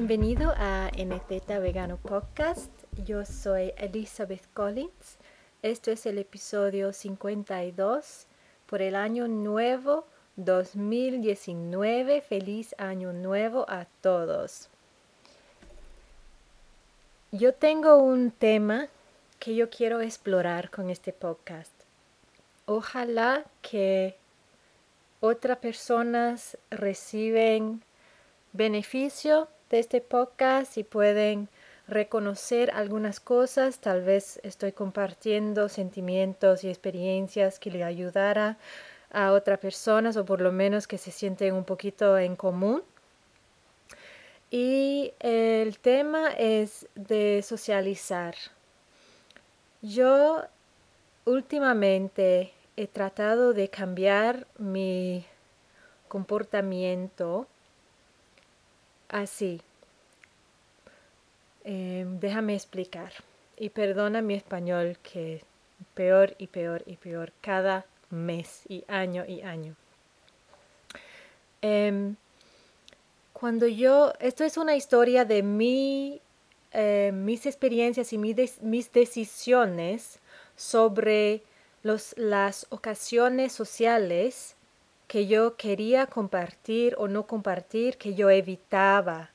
Bienvenido a NZ Vegano Podcast. Yo soy Elizabeth Collins. Esto es el episodio 52 por el año nuevo 2019. Feliz año nuevo a todos. Yo tengo un tema que yo quiero explorar con este podcast. Ojalá que otras personas reciben beneficio de este podcast y pueden reconocer algunas cosas. Tal vez estoy compartiendo sentimientos y experiencias que le ayudara a otras personas o por lo menos que se sienten un poquito en común. Y el tema es de socializar. Yo últimamente he tratado de cambiar mi comportamiento así. Em, déjame explicar. Y perdona mi español que peor y peor y peor cada mes y año y año. Em, cuando yo, esto es una historia de mi, eh, mis experiencias y mis decisiones sobre los, las ocasiones sociales que yo quería compartir o no compartir, que yo evitaba,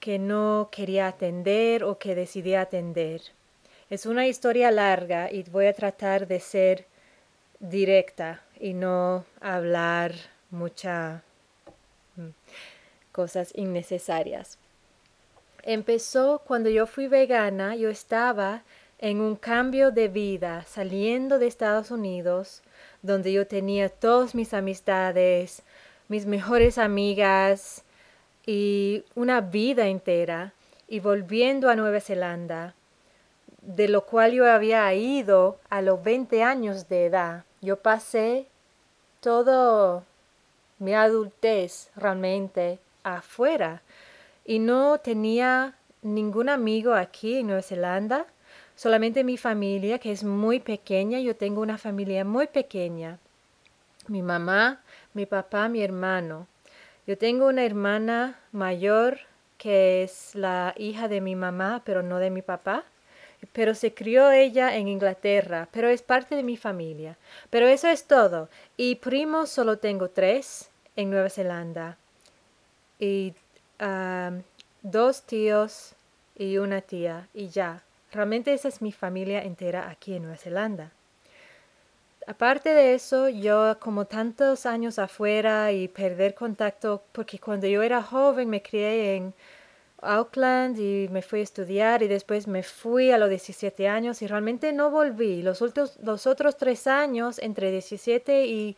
que no quería atender o que decidí atender. Es una historia larga y voy a tratar de ser directa y no hablar muchas mm, cosas innecesarias. Empezó cuando yo fui vegana, yo estaba en un cambio de vida, saliendo de Estados Unidos, donde yo tenía todas mis amistades, mis mejores amigas y una vida entera, y volviendo a Nueva Zelanda, de lo cual yo había ido a los 20 años de edad. Yo pasé todo mi adultez realmente afuera y no tenía ningún amigo aquí en Nueva Zelanda solamente mi familia, que es muy pequeña, yo tengo una familia muy pequeña. Mi mamá, mi papá, mi hermano. Yo tengo una hermana mayor que es la hija de mi mamá, pero no de mi papá. Pero se crió ella en Inglaterra, pero es parte de mi familia. Pero eso es todo. Y primos solo tengo tres en Nueva Zelanda. Y dos tíos y una tía y ya. Realmente esa es mi familia entera aquí en Nueva Zelanda. Aparte de eso, yo como tantos años afuera y perder contacto, porque cuando yo era joven me crié en Auckland y me fui a estudiar y después me fui a los 17 años y realmente no volví. Los, los otros tres años, entre 17 y,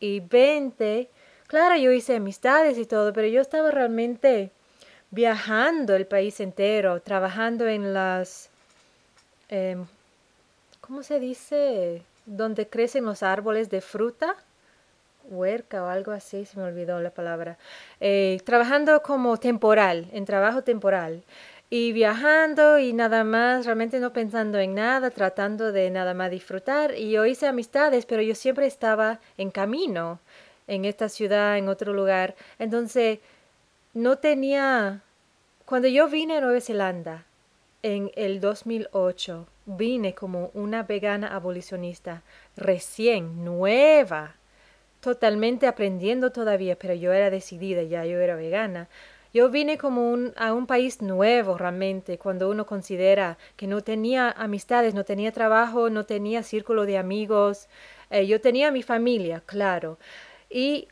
y 20, claro, yo hice amistades y todo, pero yo estaba realmente viajando el país entero, trabajando en las Em, ¿cómo se dice? Donde crecen los árboles de fruta, huerca o algo así, se me olvidó la palabra. Eh, trabajando como temporal, en trabajo temporal. Y viajando y nada más, realmente no pensando en nada, tratando de nada más disfrutar. Y yo hice amistades, pero yo siempre estaba en camino, en esta ciudad, en otro lugar. Entonces, no tenía... Cuando yo vine a Nueva Zelanda, en el 2008 vine como una vegana abolicionista recién, nueva, totalmente aprendiendo todavía, pero yo era decidida, ya yo era vegana. Yo vine como a un país nuevo realmente, cuando uno considera que no tenía amistades, no tenía trabajo, no tenía círculo de amigos. Eh, yo tenía mi familia, claro. Y,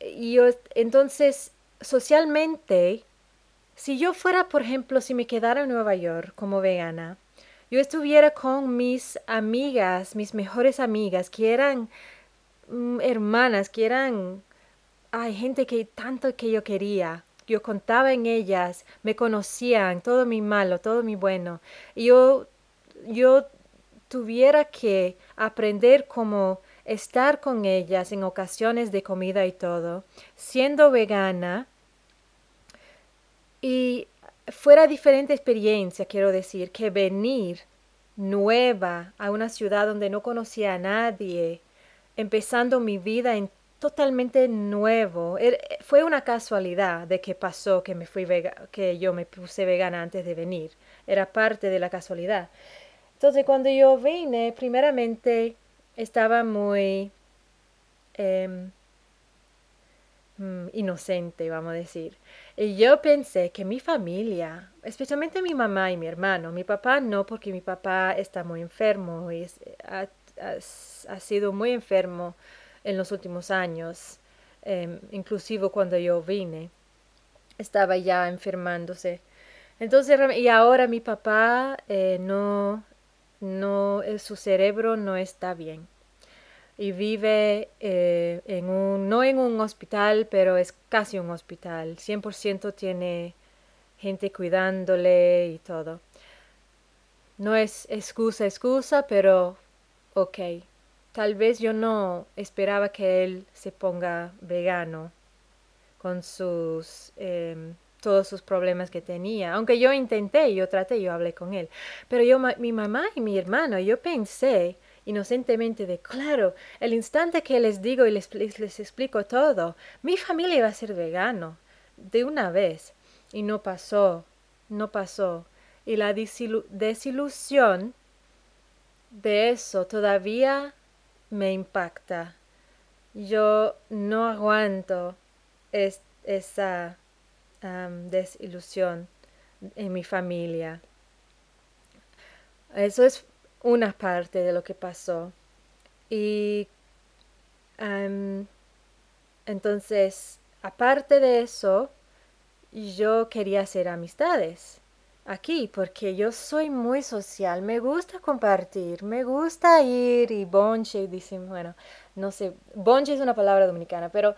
y yo, entonces, socialmente, si yo fuera, por ejemplo, si me quedara en Nueva York como vegana, yo estuviera con mis amigas, mis mejores amigas, que eran mm, hermanas, que eran, hay gente que tanto que yo quería. Yo contaba en ellas, me conocían, todo mi malo, todo mi bueno. Y yo, yo tuviera que aprender cómo estar con ellas en ocasiones de comida y todo, siendo vegana, y fuera diferente experiencia, quiero decir, que venir nueva a una ciudad donde no conocía a nadie, empezando mi vida totalmente nuevo. Er, fue una casualidad de que pasó que me fui que yo me puse vegana antes de venir. Era parte de la casualidad. Entonces cuando yo vine, primeramente estaba muy em, inocente, vamos a decir. Y yo pensé que mi familia, especialmente mi mamá y mi hermano, mi papá no, porque mi papá está muy enfermo y ha sido muy enfermo en los últimos años, eh, inclusive cuando yo vine, estaba ya enfermándose. Entonces, y ahora mi papá eh, no, no, eh, su cerebro no está bien. Y vive eh, en un, no en un hospital, pero es casi un hospital. 100% tiene gente cuidándole y todo. No es excusa, excusa, pero ok, tal vez yo no esperaba que él se ponga vegano con sus em, todos sus problemas que tenía. Aunque yo intenté, yo traté, yo hablé con él. Pero yo, mi mamá y mi hermano, yo pensé inocentemente de, claro, el instante que les digo y les, les explico todo, mi familia va a ser vegano de una vez. Y no pasó, no pasó. Y la desilusión de eso todavía me impacta. Yo no aguanto esa desilusión en mi familia. Eso es una parte de lo que pasó. Y entonces, aparte de eso, yo quería hacer amistades aquí porque yo soy muy social, me gusta compartir, me gusta ir y bonche, dicen, bueno, no sé, bonche es una palabra dominicana, pero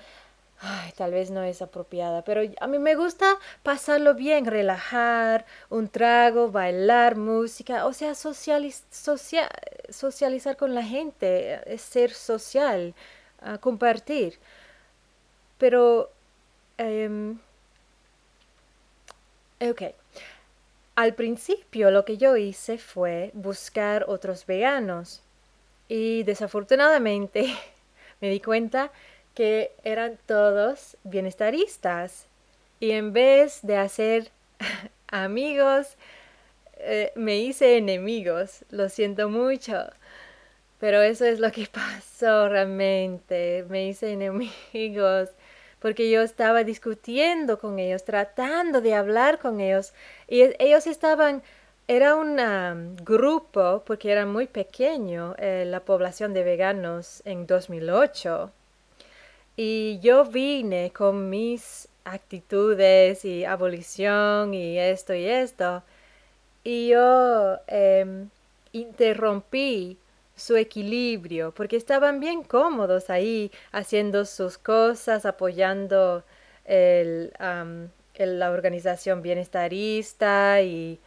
tal vez no es apropiada, pero a mí me gusta pasarlo bien, relajar, un trago, bailar, música, o sea, socializar con la gente, ser social, compartir. Pero, em, ok, al principio lo que yo hice fue buscar otros veganos y desafortunadamente me di cuenta que eran todos bienestaristas. Y en vez de hacer amigos eh, me hice enemigos, lo siento mucho, pero eso es lo que pasó realmente, me hice enemigos porque yo estaba discutiendo con ellos, tratando de hablar con ellos, y ellos estaban, era un um, grupo, porque era muy pequeño eh, la población de veganos en 2008, y yo vine con mis actitudes y abolición y esto y esto, y yo em, interrumpí su equilibrio, porque estaban bien cómodos ahí haciendo sus cosas, apoyando el, la organización bienestarista y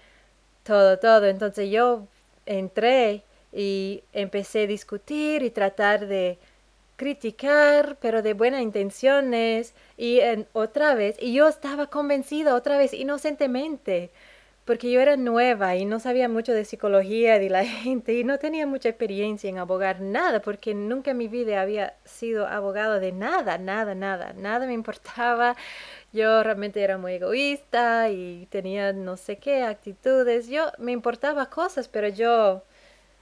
todo, todo. Entonces yo entré y empecé a discutir y tratar de criticar, pero de buenas intenciones y en, otra vez, y yo estaba convencida otra vez inocentemente porque yo era nueva y no sabía mucho de psicología de la gente y no tenía mucha experiencia en abogar nada, porque nunca en mi vida había sido abogado de nada, nada, nada, nada me importaba. Yo realmente era muy egoísta y tenía no sé qué actitudes. Yo me importaba cosas, pero yo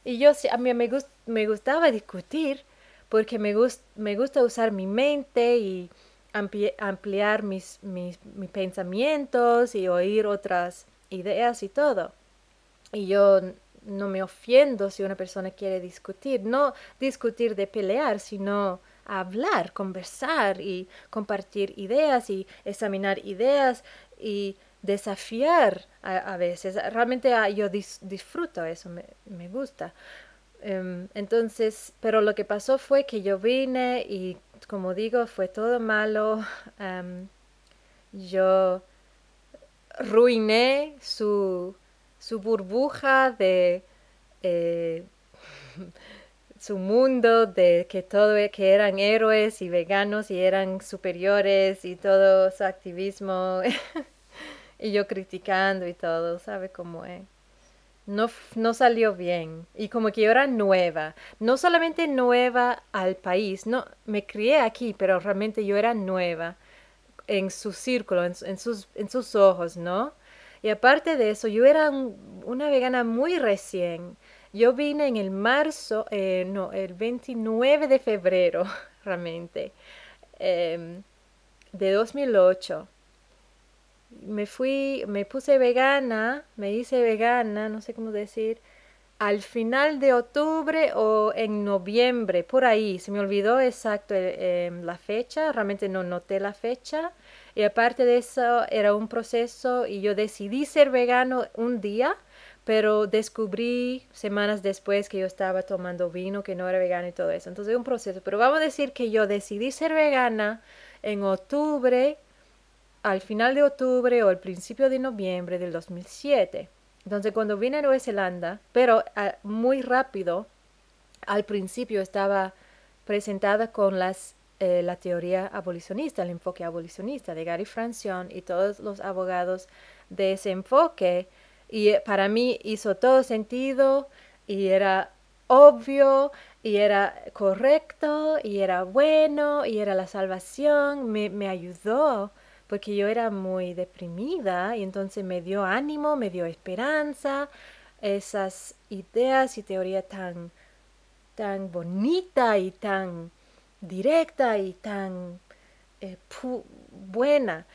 y yo a mí me, me gustaba discutir porque me, me gusta usar mi mente y ampliar mis, mis pensamientos y oír otras ideas y todo. Y yo no me ofiendo si una persona quiere discutir, no discutir de pelear, sino hablar, conversar y compartir ideas y examinar ideas y desafiar a, veces. Realmente ah, yo disfruto eso, me, gusta. Em, entonces, pero lo que pasó fue que yo vine y como digo, fue todo malo. Em, yo ruiné su, su burbuja de eh, su mundo de que todo que eran héroes y veganos y eran superiores y todo su activismo y yo criticando y todo, ¿sabe cómo es? No, no salió bien. Y como que yo era nueva, no solamente nueva al país, no, me crié aquí, pero realmente yo era nueva en su círculo, en, sus, en sus ojos, ¿no? Y aparte de eso, yo era una vegana muy recién. Yo vine en el marzo, eh, no, el 29 de febrero, realmente, em, de 2008 me fui, me puse vegana, me hice vegana, no sé cómo decir, al final de octubre o en noviembre, por ahí. Se me olvidó exacto eh, em, la fecha, realmente no noté la fecha. Y aparte de eso, era un proceso y yo decidí ser vegano un día, pero descubrí semanas después que yo estaba tomando vino, que no era vegano y todo eso. Entonces, un proceso. Pero vamos a decir que yo decidí ser vegana en octubre al final de octubre o al principio de noviembre del 2007. Entonces cuando vine a Nueva Zelanda, pero ah, muy rápido, al principio estaba presentada con las, eh, la teoría abolicionista, el enfoque abolicionista de Gary Francione y todos los abogados de ese enfoque. Y eh, para mí hizo todo sentido y era obvio y era correcto y era bueno y era la salvación. Me, me ayudó porque yo era muy deprimida y entonces me dio ánimo, me dio esperanza, esas ideas y teoría tan, tan bonita y tan directa y tan eh, buena.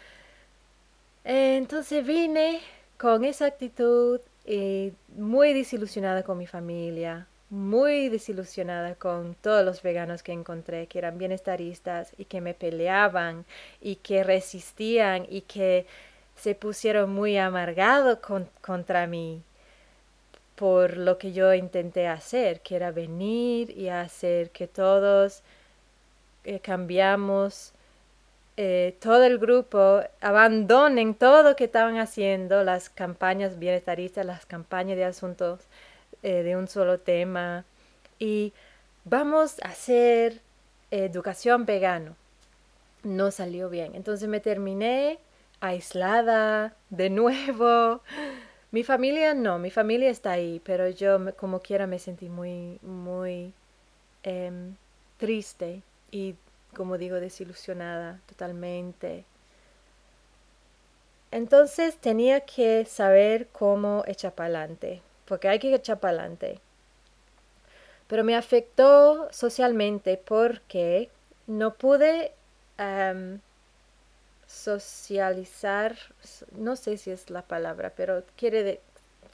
Entonces vine con esa actitud y muy desilusionada con mi familia, muy desilusionada con todos los veganos que encontré, que eran bienestaristas y que me peleaban y que resistían y que se pusieron muy amargados contra mí por lo que yo intenté hacer, que era venir y hacer que todos eh, cambiamos, eh, todo el grupo abandonen todo lo que estaban haciendo, las campañas bienestaristas, las campañas de asuntos eh, de un solo tema y vamos a hacer educación vegano. No salió bien. Entonces me terminé aislada de nuevo. Mi familia no, mi familia está ahí, pero yo como quiera me sentí muy, muy em, triste y como digo, desilusionada totalmente. Entonces tenía que saber cómo echar para adelante porque hay que echar para adelante. Pero me afectó socialmente porque no pude socializar, no sé si es la palabra, pero quiere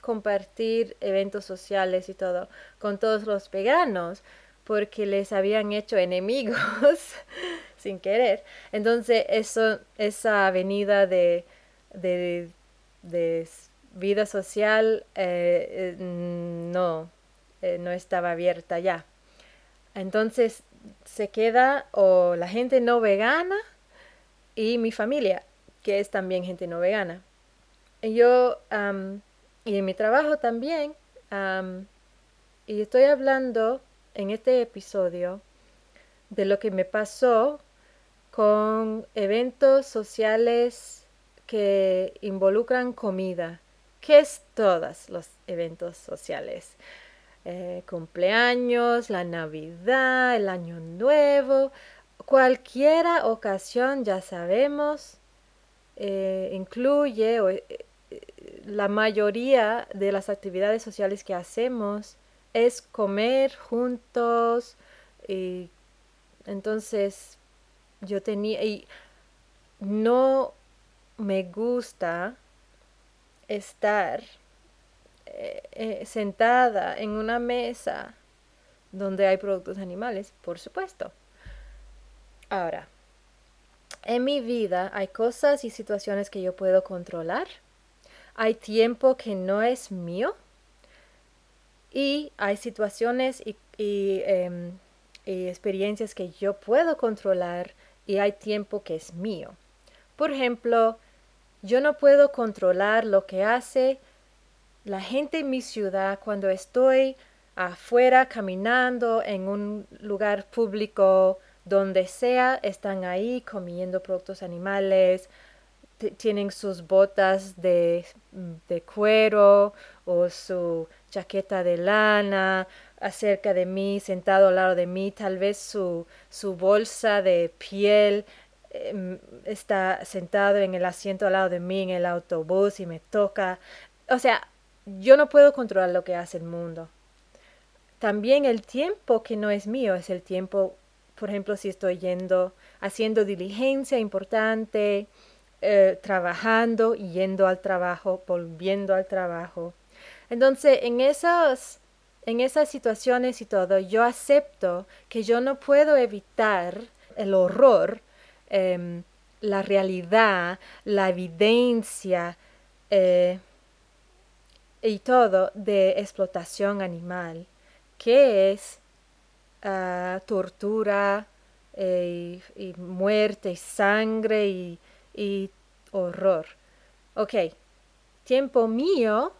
compartir eventos sociales y todo con todos los veganos porque les habían hecho enemigos sin querer. Entonces eso, esa avenida de, de vida social eh, eh, no, eh, no estaba abierta ya. Entonces se queda o la gente no vegana y mi familia, que es también gente no vegana. Y yo, y en mi trabajo también, y estoy hablando en este episodio de lo que me pasó con eventos sociales que involucran comida ¿Qué es todos los eventos sociales? Eh, cumpleaños, la Navidad, el Año Nuevo, cualquier ocasión ya sabemos, eh, incluye eh, la mayoría de las actividades sociales que hacemos es comer juntos y entonces yo tenía y no me gusta estar eh, eh, sentada en una mesa donde hay productos animales, por supuesto. Ahora, en mi vida hay cosas y situaciones que yo puedo controlar. Hay tiempo que no es mío. Y hay situaciones y, em, y experiencias que yo puedo controlar y hay tiempo que es mío. Por ejemplo, yo no puedo controlar lo que hace la gente en mi ciudad cuando estoy afuera caminando en un lugar público, donde sea, están ahí comiendo productos animales, tienen sus botas de, de, cuero o su chaqueta de lana acerca de mí, sentado al lado de mí, tal vez su, su bolsa de piel em, está sentado en el asiento al lado de mí en el autobús y me toca. O sea, yo no puedo controlar lo que hace el mundo. También el tiempo que no es mío es el tiempo, por ejemplo, si estoy yendo, haciendo diligencia importante, eh, trabajando, yendo al trabajo, volviendo al trabajo. Entonces, en esas, en esas situaciones y todo, yo acepto que yo no puedo evitar el horror, em, la realidad, la evidencia eh, y todo de explotación animal qué es ah, tortura eh, y, muerte y sangre y, y horror. Ok, tiempo mío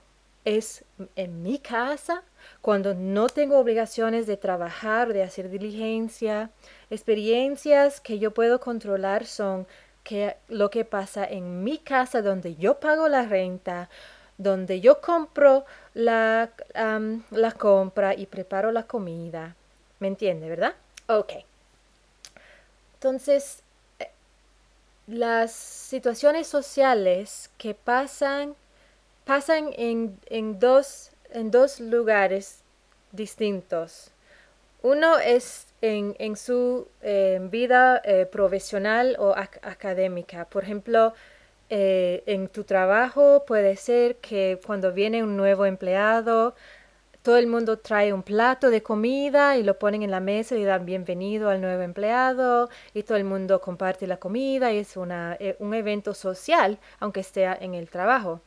es en mi casa, cuando no tengo obligaciones de trabajar, de hacer diligencia. Experiencias que yo puedo controlar son que lo que pasa en mi casa donde yo pago la renta, donde yo compro la, la compra y preparo la comida. ¿Me entiende, verdad? Ok. Entonces, eh, las situaciones sociales que pasan, pasan en, en, dos, en dos lugares distintos. Uno es en, su eh, vida eh, profesional o académica. Por ejemplo, eh, en tu trabajo puede ser que cuando viene un nuevo empleado, todo el mundo trae un plato de comida y lo ponen en la mesa y dan bienvenido al nuevo empleado y todo el mundo comparte la comida y es una, un evento social, aunque esté en el trabajo.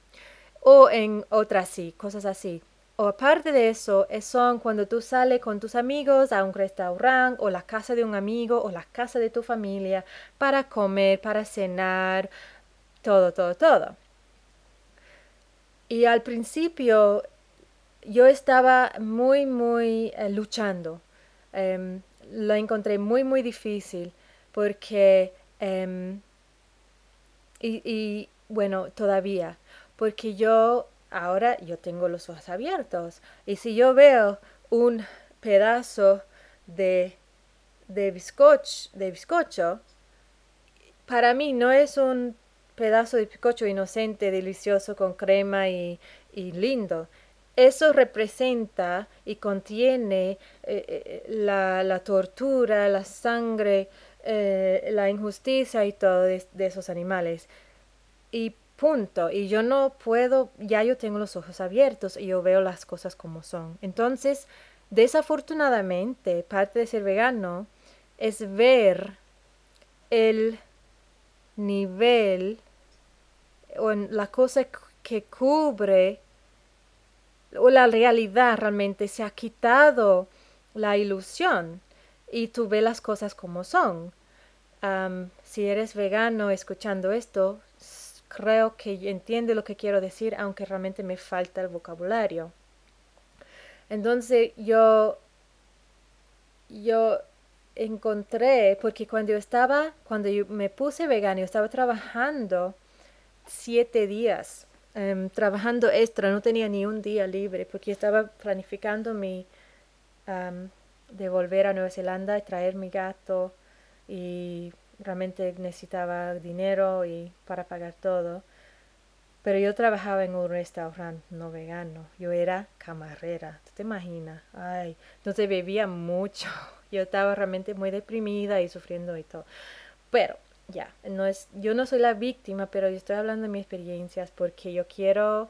O en otras sí, cosas así. O aparte de eso, son cuando tú sales con tus amigos a un restaurante o la casa de un amigo o la casa de tu familia para comer, para cenar, todo, todo, todo. Y al principio yo estaba muy, muy eh, luchando. Um, lo encontré muy, muy difícil porque, em, y, bueno, todavía, porque yo ahora yo tengo los ojos abiertos y si yo veo un pedazo de, de, bizcocho, de bizcocho, para mí no es un pedazo de picocho inocente, delicioso, con crema y, lindo. Eso representa y contiene eh, eh, la, tortura, la sangre, eh, la injusticia y todo de, de, esos animales. Y punto. Y yo no puedo, ya yo tengo los ojos abiertos y yo veo las cosas como son. Entonces, desafortunadamente, parte de ser vegano es ver el nivel o la cosa que cubre o la realidad realmente se ha quitado la ilusión y tú ves las cosas como son. si eres vegano escuchando esto, creo que entiende lo que quiero decir, aunque realmente me falta el vocabulario. Entonces yo, yo encontré, porque cuando yo estaba, cuando yo me puse vegano, estaba trabajando siete días em, trabajando extra, no tenía ni un día libre porque estaba planificando mi de volver a Nueva Zelanda y traer mi gato y realmente necesitaba dinero y para pagar todo. Pero yo trabajaba en un restaurante no vegano. Yo era camarera. ¿Tú te imaginas? Ay, entonces bebía mucho. Yo estaba realmente muy deprimida y sufriendo y todo. Pero ya, no es, yo no soy la víctima, pero yo estoy hablando de mis experiencias porque yo quiero,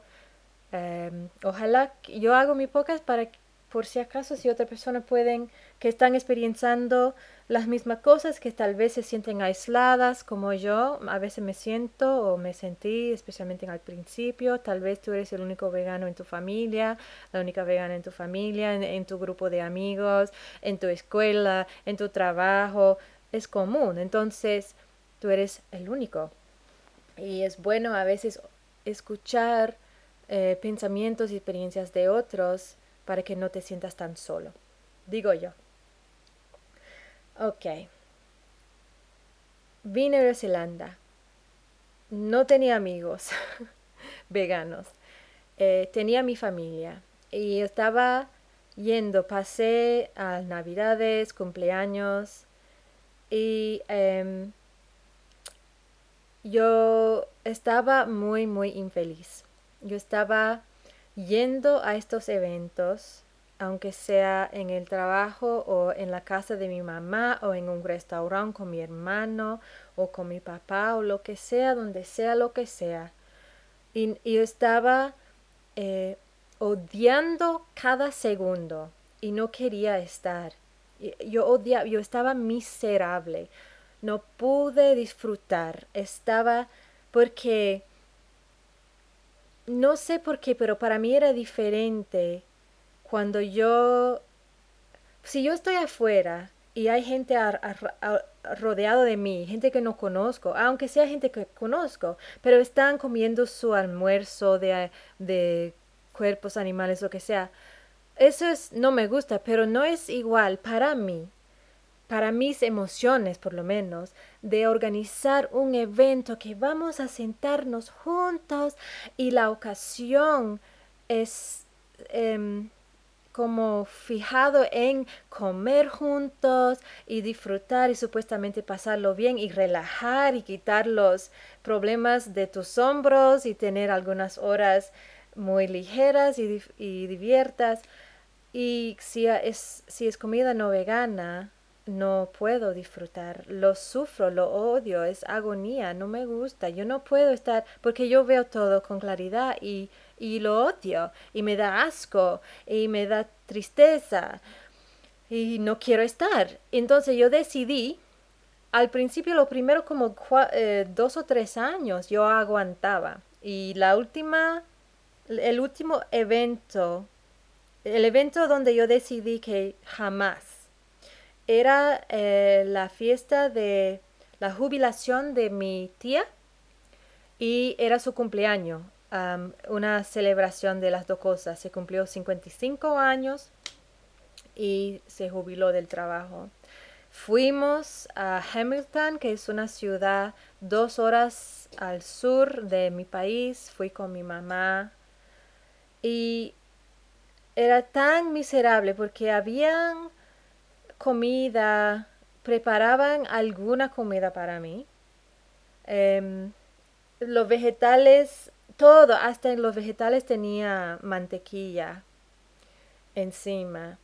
em, ojalá, yo hago mi pocas para, por si acaso, si otras personas pueden, que están experienciando las mismas cosas, que tal vez se sienten aisladas como yo, a veces me siento o me sentí, especialmente al principio, tal vez tú eres el único vegano en tu familia, la única vegana en tu familia, en tu grupo de amigos, en tu escuela, en tu trabajo, es común. Entonces, tú eres el único. Y es bueno a veces escuchar eh, pensamientos y experiencias de otros para que no te sientas tan solo. Digo yo. Ok. Vine a Nueva Zelanda. no tenía amigos veganos. Eh, tenía mi familia y estaba yendo, pasé a navidades, cumpleaños y em, yo estaba muy, muy infeliz. Yo estaba yendo a estos eventos, aunque sea en el trabajo o en la casa de mi mamá o en un restaurante con mi hermano o con mi papá o lo que sea, donde sea lo que sea. Y, yo estaba eh, odiando cada segundo y no quería estar. Yo odiaba, yo estaba miserable. No pude disfrutar. Estaba porque no sé por qué, pero para mí era diferente cuando yo, si yo estoy afuera y hay gente rodeado de mí, gente que no conozco, aunque sea gente que conozco, pero están comiendo su almuerzo de, de cuerpos animales, lo que sea. Eso es, no me gusta, pero no es igual para mí para mis emociones por lo menos, de organizar un evento que vamos a sentarnos juntos y la ocasión es em, como fijado en comer juntos y disfrutar y supuestamente pasarlo bien y relajar y quitar los problemas de tus hombros y tener algunas horas muy ligeras y, y diviertas. Y si es, si es comida no vegana, no puedo disfrutar, lo sufro, lo odio, es agonía, no me gusta, yo no puedo estar porque yo veo todo con claridad y, y lo odio y me da asco y me da tristeza y no quiero estar. Entonces yo decidí, al principio lo primero como eh, dos o tres años yo aguantaba y la última, el último evento, el evento donde yo decidí que jamás era eh, la fiesta de la jubilación de mi tía y era su cumpleaños, una celebración de las dos cosas. Se cumplió 55 años y se jubiló del trabajo. Fuimos a Hamilton, que es una ciudad dos horas al sur de mi país. Fui con mi mamá y era tan miserable porque habían comida, preparaban alguna comida para mí. Em, los vegetales, todo, hasta en los vegetales tenía mantequilla encima.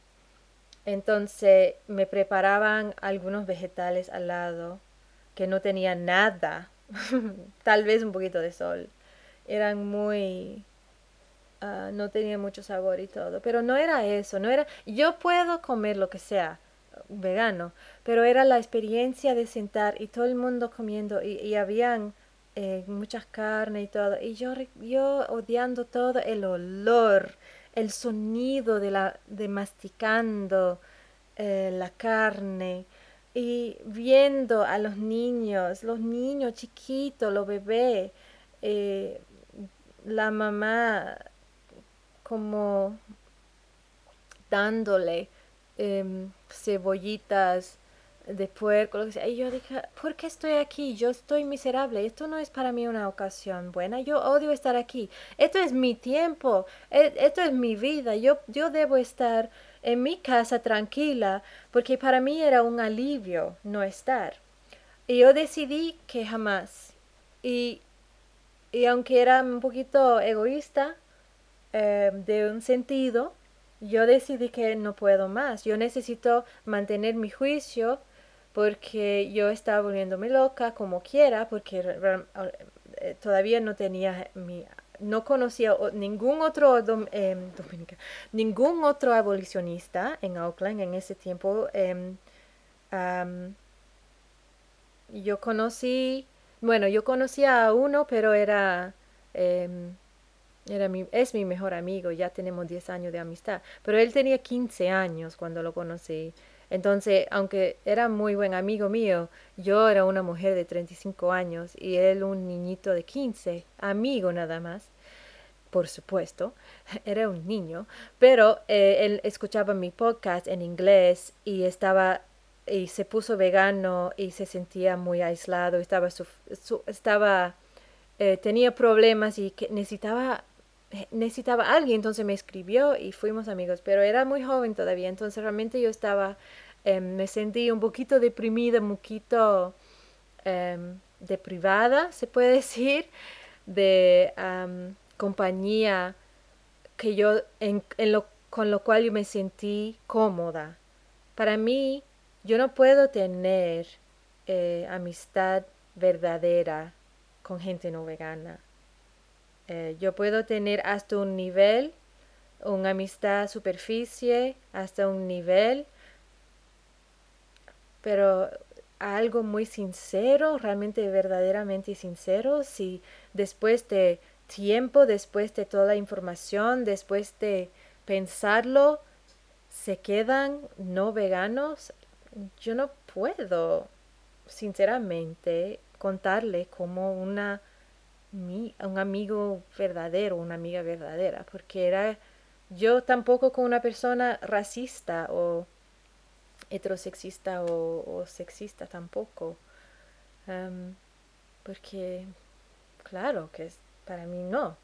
Entonces me preparaban algunos vegetales al lado que no tenían nada, tal vez un poquito de sol. Eran muy ah, no tenían mucho sabor y todo, pero no era eso, no era yo puedo comer lo que sea, vegano, pero era la experiencia de sentar y todo el mundo comiendo y, y habían eh, muchas carnes y todo, y yo, yo odiando todo el olor, el sonido de, la, de masticando eh, la carne. Y viendo a los niños, los niños chiquitos, los bebés, eh, la mamá como dándole Em, cebollitas de puerco, lo que sea. Y yo dije, ¿por qué estoy aquí? Yo estoy miserable. Esto no es para mí una ocasión buena. Yo odio estar aquí. Esto es mi tiempo. E, esto es mi vida. Yo, yo debo estar en mi casa tranquila porque para mí era un alivio no estar. Y yo decidí que jamás. Y, y aunque era un poquito egoísta, em, de un sentido, yo decidí que no puedo más. Yo necesito mantener mi juicio porque yo estaba volviéndome loca como quiera, porque eh, todavía no tenía mi no conocía ningún otro em, ningún otro abolicionista en Auckland en ese tiempo. Em, yo conocí, bueno, yo conocía a uno, pero era em, era mi, es mi mejor amigo, ya tenemos 10 años de amistad, pero él tenía 15 años cuando lo conocí. Entonces, aunque era muy buen amigo mío, yo era una mujer de 35 años y él un niñito de 15, amigo nada más. Por supuesto, era un niño, pero eh, él escuchaba mi podcast en inglés y estaba y se puso vegano y se sentía muy aislado, estaba, estaba eh, tenía problemas y que necesitaba necesitaba a alguien, entonces me escribió y fuimos amigos, pero era muy joven todavía, entonces realmente yo estaba, em, me sentí un poquito deprimida, un poquito em, deprivada, se puede decir, de compañía que yo, en, lo, con lo cual yo me sentí cómoda. Para mí, yo no puedo tener eh, amistad verdadera con gente no vegana. Eh, yo puedo tener hasta un nivel, una amistad superficie, hasta un nivel, pero algo muy sincero, realmente verdaderamente sincero, si después de tiempo, después de toda la información, después de pensarlo, se quedan no veganos, yo no puedo, sinceramente, contarle como una un amigo verdadero, una amiga verdadera, porque era yo tampoco con una persona racista o heterosexista o, sexista tampoco, porque claro que para mí no.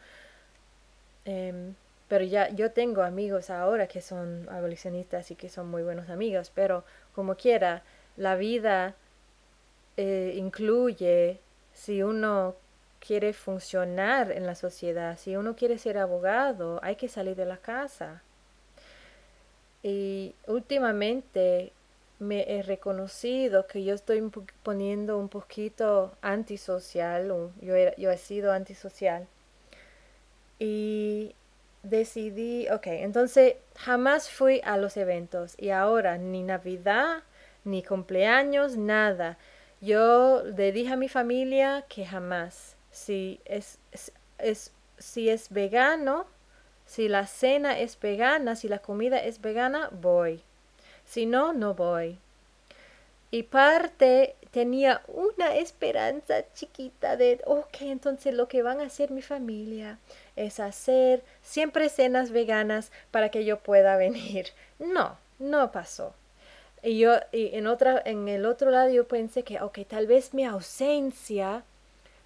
Em, pero ya yo tengo amigos ahora que son abolicionistas y que son muy buenos amigos, pero como quiera, la vida eh, incluye si uno quiere funcionar en la sociedad, si uno quiere ser abogado, hay que salir de la casa. Y últimamente me he reconocido que yo estoy poniendo un poquito antisocial, yo he sido antisocial. Y decidí, ok, entonces jamás fui a los eventos y ahora ni Navidad, ni cumpleaños, nada. Yo le dije a mi familia que jamás, si es, es, si es vegano, si la cena es vegana, si la comida es vegana, voy. Si no, no voy. Y parte tenía una esperanza chiquita de, ok, entonces lo que van a hacer mi familia es hacer siempre cenas veganas para que yo pueda venir. No, no pasó. Y yo, y en, otra, en el otro lado yo pensé que, ok, tal vez mi ausencia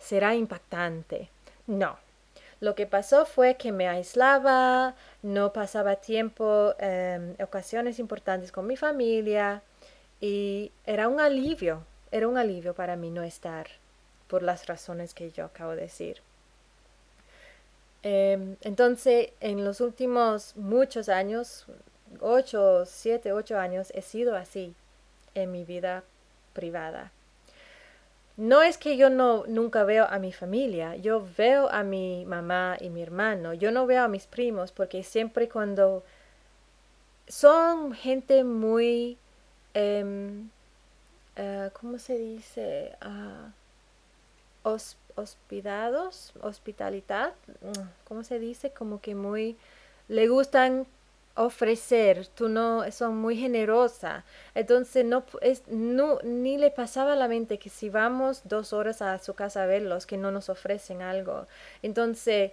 será impactante. No. Lo que pasó fue que me aislaba, no pasaba tiempo, em, ocasiones importantes con mi familia y era un alivio, era un alivio para mí no estar por las razones que yo acabo de decir. Em, entonces, en los últimos muchos años, ocho, siete, ocho años, he sido así en mi vida privada. No es que yo no nunca veo a mi familia, yo veo a mi mamá y mi hermano, yo no veo a mis primos porque siempre cuando son gente muy, eh, ¿cómo se dice? Uh, hospitados, hospitalidad, ¿cómo se dice? Como que muy, le gustan ofrecer, tú no, son muy generosa. Entonces no, es, no, ni le pasaba a la mente que si vamos dos horas a su casa a verlos, que no nos ofrecen algo. Entonces,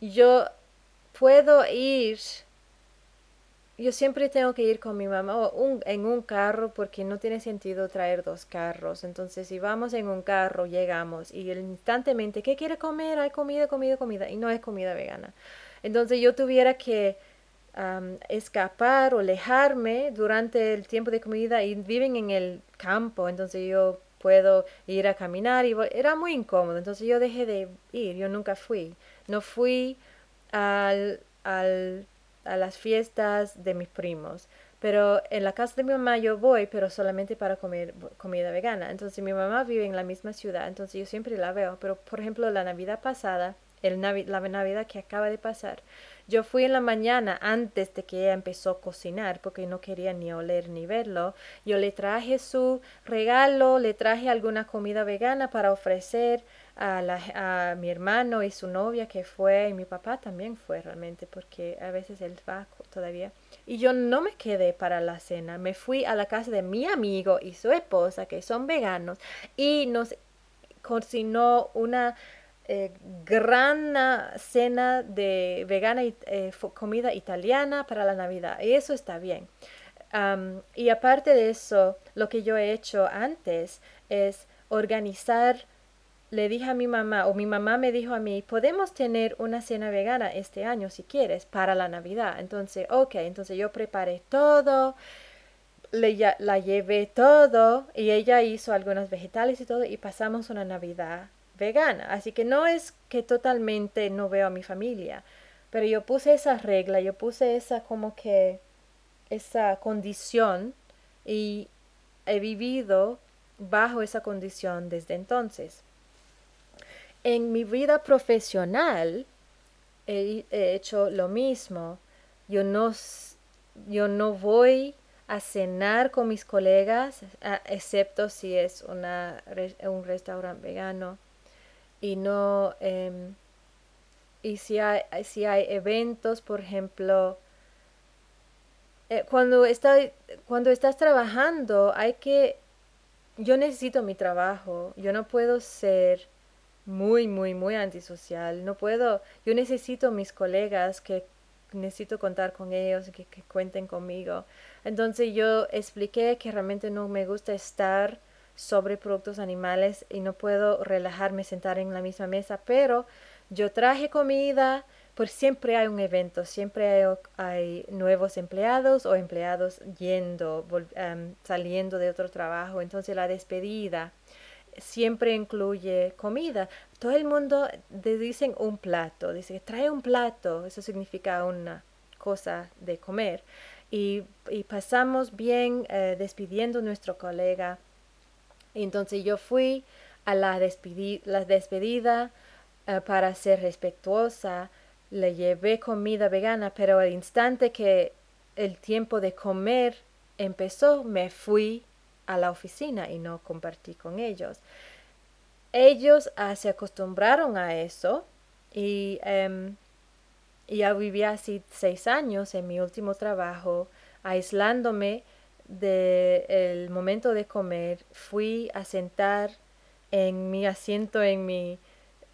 yo puedo ir, yo siempre tengo que ir con mi mamá en un carro porque no tiene sentido traer dos carros. Entonces, si vamos en un carro, llegamos y instantemente, ¿qué quiere comer? Hay comida, comida, comida. Y no es comida vegana. Entonces, yo tuviera que escapar o alejarme durante el tiempo de comida y viven en el campo, entonces yo puedo ir a caminar y era muy incómodo, entonces yo dejé de ir, yo nunca fui, no fui al, a las fiestas de mis primos, pero en la casa de mi mamá yo voy, pero solamente para comer comida vegana, entonces mi mamá vive en la misma ciudad, entonces yo siempre la veo, pero por ejemplo la Navidad pasada, el la Navidad que acaba de pasar, yo fui en la mañana antes de que ella empezó a cocinar porque no quería ni oler ni verlo. Yo le traje su regalo, le traje alguna comida vegana para ofrecer a, a mi hermano y su novia que fue y mi papá también fue realmente porque a veces él va todavía. Y yo no me quedé para la cena, me fui a la casa de mi amigo y su esposa que son veganos y nos cocinó una eh, gran cena de vegana y eh, comida italiana para la Navidad. Y eso está bien. y aparte de eso, lo que yo he hecho antes es organizar le dije a mi mamá, o mi mamá me dijo a mí, podemos tener una cena vegana este año si quieres, para la Navidad. Entonces, ok, entonces yo preparé todo, le, la llevé todo y ella hizo algunos vegetales y todo y pasamos una Navidad vegana. Así que no es que totalmente no veo a mi familia, pero yo puse esa regla, yo puse esa como que, esa condición y he vivido bajo esa condición desde entonces en mi vida profesional he, hecho lo mismo. Yo no, yo no voy a cenar con mis colegas, excepto si es una, un restaurante vegano. Y no, em, y si hay, si hay eventos, por ejemplo, eh, cuando, cuando estás trabajando, hay que, yo necesito mi trabajo, yo no puedo ser muy, muy, muy antisocial. No puedo, yo necesito mis colegas que necesito contar con ellos, que, que cuenten conmigo. Entonces yo expliqué que realmente no me gusta estar sobre productos animales y no puedo relajarme, sentar en la misma mesa, pero yo traje comida, pues siempre hay un evento, siempre hay, nuevos empleados o empleados yendo, em, saliendo de otro trabajo, entonces la despedida siempre incluye comida. Todo el mundo le dicen un plato, dice trae un plato, eso significa una cosa de comer. Y, pasamos bien eh, despidiendo nuestro colega. Entonces yo fui a la, la despedida eh, para ser respetuosa, le llevé comida vegana, pero al instante que el tiempo de comer empezó, me fui a la oficina y no compartí con ellos. Ellos ah, se acostumbraron a eso y em, ya vivía así seis años en mi último trabajo, aislándome del momento de comer. Fui a sentar en mi asiento en mi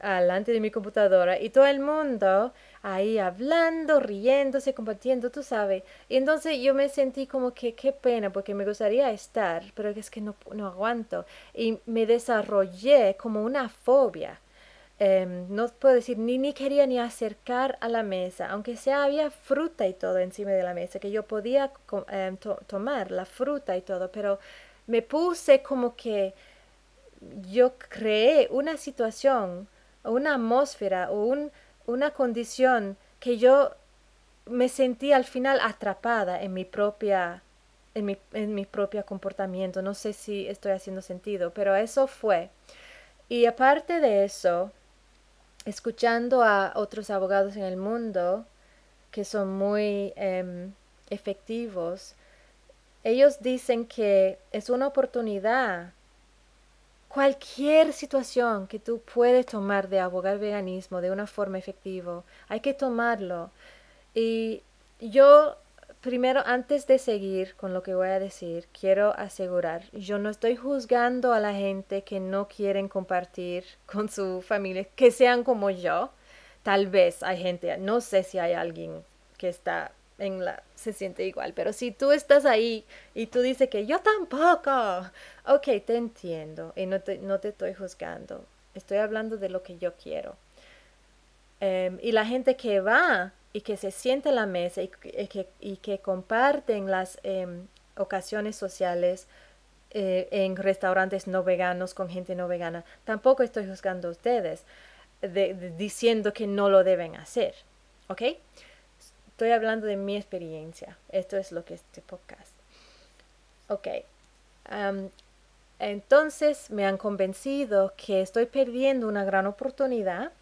delante de mi computadora y todo el mundo ahí hablando, riéndose, compartiendo, tú sabes. Y entonces yo me sentí como que qué pena porque me gustaría estar, pero es que no, no aguanto. Y me desarrollé como una fobia. Em, no puedo decir, ni, ni quería ni acercar a la mesa, aunque sea había fruta y todo encima de la mesa, que yo podía em, tomar la fruta y todo, pero me puse como que yo creé una situación, una atmósfera o un, una condición que yo me sentí al final atrapada en mi propia en mi, en mi propio comportamiento. No sé si estoy haciendo sentido, pero eso fue. Y aparte de eso, escuchando a otros abogados en el mundo que son muy em, efectivos, ellos dicen que es una oportunidad cualquier situación que tú puedes tomar de abogar veganismo de una forma efectiva, hay que tomarlo. Y yo, primero, antes de seguir con lo que voy a decir, quiero asegurar, yo no estoy juzgando a la gente que no quieren compartir con su familia, que sean como yo. Tal vez hay gente, no sé si hay alguien que está en la se siente igual. Pero si tú estás ahí y tú dices que yo tampoco, ok, te entiendo y no te, no te estoy juzgando. Estoy hablando de lo que yo quiero. Em, y la gente que va y que se siente en la mesa y, que, y que comparten las em, ocasiones sociales eh, en restaurantes no veganos con gente no vegana, tampoco estoy juzgando a ustedes diciendo que no lo deben hacer. ¿Ok? Estoy hablando de mi experiencia. Esto es lo que es este podcast. Ok. entonces me han convencido que estoy perdiendo una gran oportunidad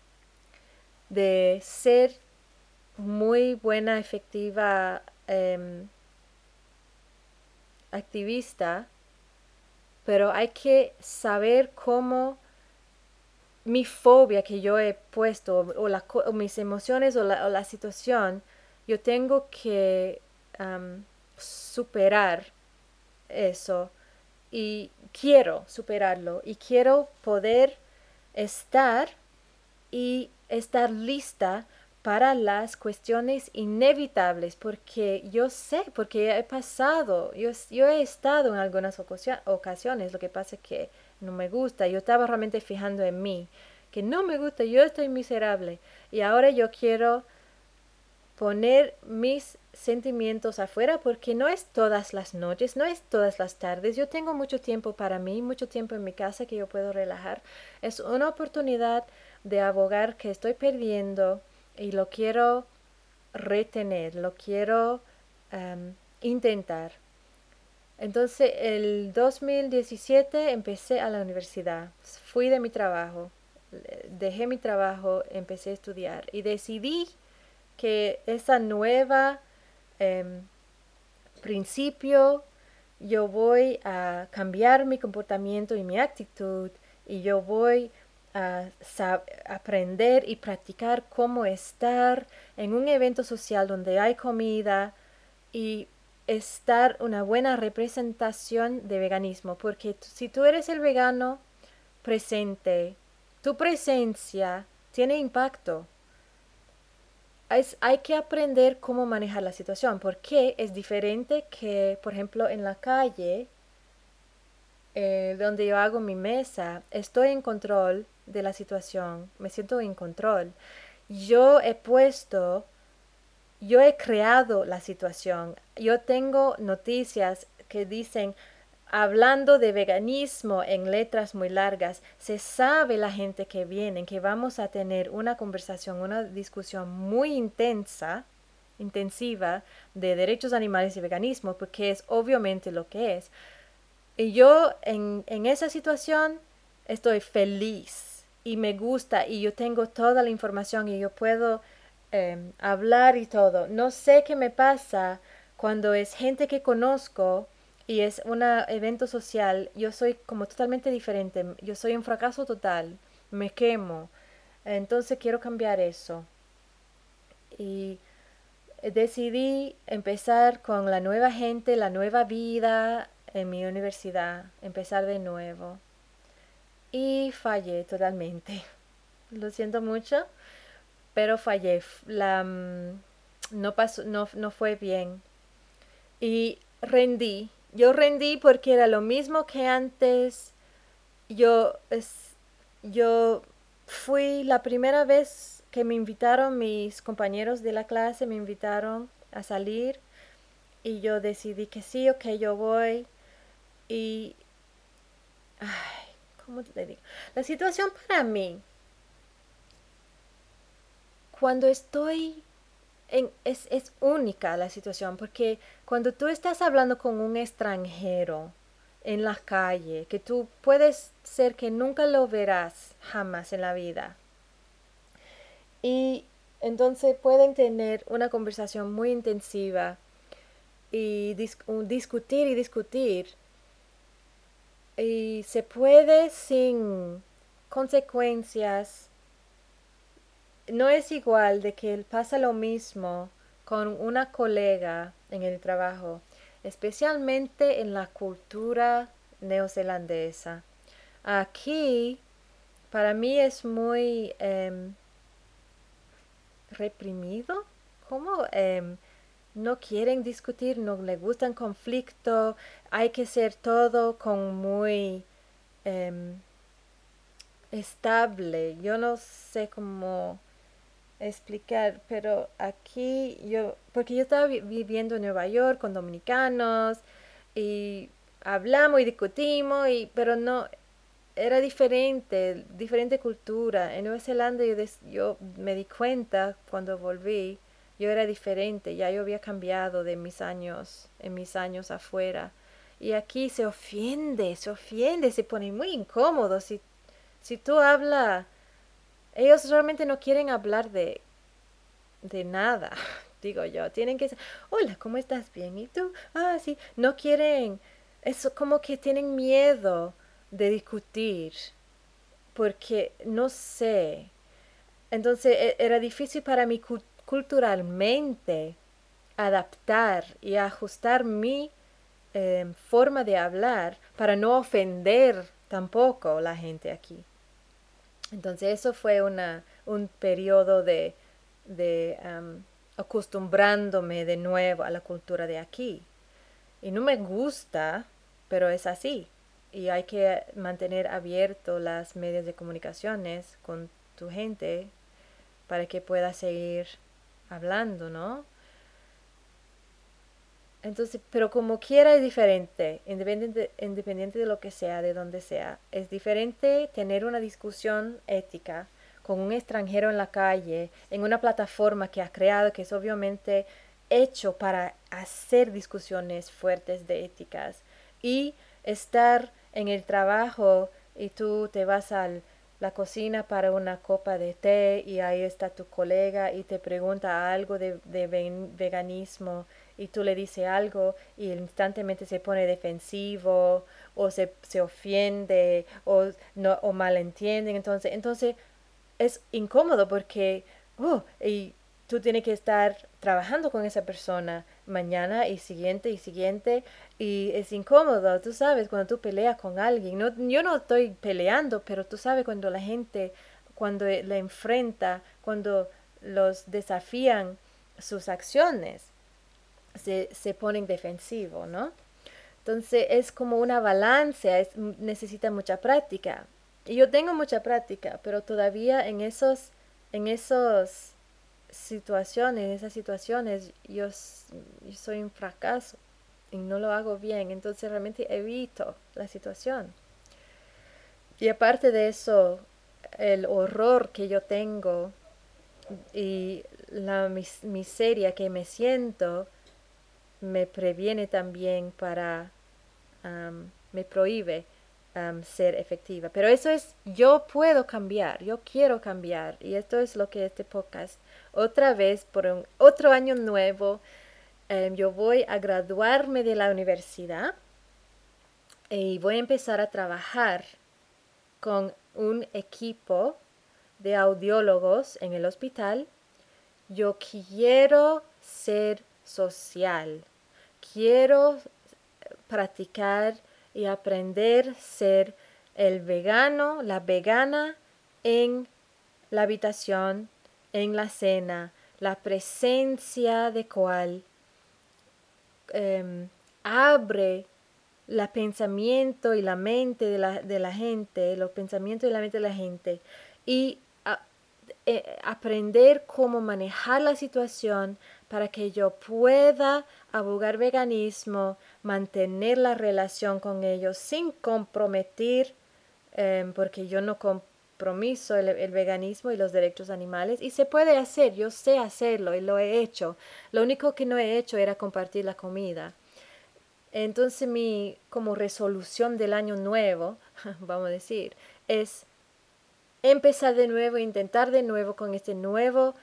de ser muy buena, efectiva em, activista, pero hay que saber cómo mi fobia que yo he puesto o, mis emociones o la situación yo tengo que superar eso y quiero superarlo y quiero poder estar y estar lista para las cuestiones inevitables, porque yo sé, porque he pasado, yo, yo he estado en algunas ocasiones, lo que pasa es que no me gusta. Yo estaba realmente fijando en mí, que no me gusta, yo estoy miserable. Y ahora yo quiero poner mis sentimientos afuera porque no es todas las noches, no es todas las tardes. Yo tengo mucho tiempo para mí, mucho tiempo en mi casa que yo puedo relajar. Es una oportunidad de abogar que estoy perdiendo y lo quiero retener, lo quiero um, intentar. Entonces, el 2017 empecé a la universidad, fui de mi trabajo, dejé mi trabajo, empecé a estudiar y decidí que esa nueva em, principio, yo voy a cambiar mi comportamiento y mi actitud y yo voy a aprender y practicar cómo estar en un evento social donde hay comida y estar una buena representación de veganismo, porque si tú eres el vegano presente, tu presencia tiene impacto. Hay que aprender cómo manejar la situación, porque es diferente que, por ejemplo, en la calle, eh, donde yo hago mi mesa, estoy en control de la situación, me siento en control. Yo he puesto, yo he creado la situación, yo tengo noticias que dicen, hablando de veganismo en letras muy largas, se sabe la gente que viene que vamos a tener una conversación, una discusión muy intensa, intensiva de derechos animales y veganismo, porque es obviamente lo que es. Y yo en, esa situación estoy feliz y me gusta y yo tengo toda la información y yo puedo em, hablar y todo. No sé qué me pasa cuando es gente que conozco y es un evento social, yo soy como totalmente diferente, yo soy un fracaso total, me quemo, entonces quiero cambiar eso. Y decidí empezar con la nueva gente, la nueva vida en mi universidad, empezar de nuevo. Y fallé totalmente. Lo siento mucho, pero fallé. La, mm, no, pasó, no, no fue bien. Y rendí yo rendí porque era lo mismo que antes. Yo, es, yo fui la primera vez que me invitaron mis compañeros de la clase, me invitaron a salir y yo decidí que sí, ok, yo voy. Y, ¿cómo te digo? La situación para mí, cuando estoy es, es única la situación porque cuando tú estás hablando con un extranjero en la calle, que tú puedes ser que nunca lo verás jamás en la vida, y entonces pueden tener una conversación muy intensiva y discutir y discutir. Y se puede sin consecuencias no es igual de que pasa lo mismo con una colega en el trabajo, especialmente en la cultura neozelandesa. Aquí, para mí es muy em, reprimido, como em, no quieren discutir, no le gustan conflicto, hay que ser todo con muy em, estable. Yo no sé cómo explicar, pero aquí yo, porque yo estaba viviendo en Nueva York con dominicanos y hablamos y discutimos, y, pero no, era diferente, diferente cultura. En Nueva Zelanda yo me di cuenta cuando volví, yo era diferente, ya yo había cambiado de mis años, en mis años afuera. Y aquí se ofiende, se ofiende, se pone muy incómodo si, si tú hablas ellos realmente no quieren hablar de, de nada, digo yo. Tienen que hola, ¿cómo estás? Bien. ¿Y tú? Ah, sí. No quieren, es como que tienen miedo de discutir, porque no sé. Entonces e, era difícil para mí culturalmente adaptar y ajustar mi em, forma de hablar para no ofender tampoco la gente aquí. Entonces eso fue una, un periodo de, de acostumbrándome de nuevo a la cultura de aquí. Y no me gusta, pero es así. y hay que mantener abierto las medios de comunicaciones con tu gente para que puedas seguir hablando, ¿no? Entonces, pero como quiera es diferente, independiente, independiente de lo que sea, de donde sea. Es diferente tener una discusión ética con un extranjero en la calle, en una plataforma que ha creado, que es obviamente hecho para hacer discusiones fuertes de éticas. Y estar en el trabajo y tú te vas a la cocina para una copa de té y ahí está tu colega y te pregunta algo de, de veganismo y tú le dices algo y instantemente se pone defensivo o se, se ofiende o, no, o. Entonces, entonces es incómodo porque, oh, y tú tienes que estar trabajando con esa persona mañana y siguiente y siguiente y es incómodo, tú sabes, cuando tú peleas con alguien. No, yo no estoy peleando, pero tú sabes cuando la gente, cuando la enfrenta, cuando los desafían sus acciones se, se ponen defensivos, ¿no? Entonces es como una balanza, es, necesita mucha práctica. Y yo tengo mucha práctica, pero todavía en esos, en esos situaciones, esas situaciones, yo, yo soy un fracaso y no lo hago bien. Entonces realmente evito la situación. Y aparte de eso, el horror que yo tengo y la miseria que me siento, me previene también para, me prohíbe ser efectiva. Pero eso es, yo puedo cambiar, yo quiero cambiar. Y esto es lo que este podcast, otra vez, por otro año nuevo, em, yo voy a graduarme de la universidad y voy a empezar a trabajar con un equipo de audiólogos en el hospital. Yo quiero ser social. Quiero practicar y aprender ser el vegano, la vegana en la habitación, en la cena, la presencia de cual em, abre el pensamiento y la mente de la, de la, gente, los pensamientos y la mente de la gente, y eh, aprender cómo manejar la situación para que yo pueda abogar veganismo, mantener la relación con ellos sin comprometer, em, porque yo no compromiso el, el, veganismo y los derechos animales y se puede hacer, yo sé hacerlo y lo he hecho. Lo único que no he hecho era compartir la comida. Entonces mi como resolución del año nuevo, vamos a decir, es empezar de nuevo, intentar de nuevo con este nuevo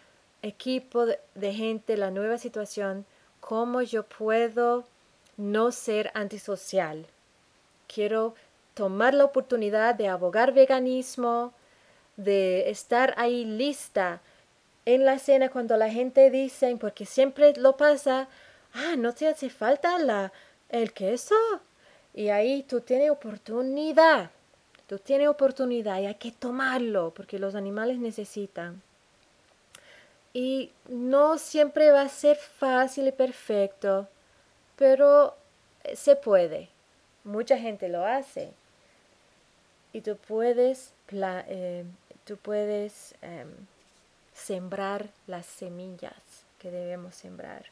equipo de, gente, la nueva situación, cómo yo puedo no ser antisocial. Quiero tomar la oportunidad de abogar veganismo, de estar ahí lista en la cena cuando la gente dice, porque siempre lo pasa, ah, no te hace falta la, el queso. Y ahí tú tienes oportunidad, tú tienes oportunidad y hay que tomarlo porque los animales necesitan. Y no siempre va a ser fácil y perfecto, pero eh, se puede. Mucha gente lo hace. Y tú puedes, eh, tú puedes em, sembrar las semillas que debemos sembrar.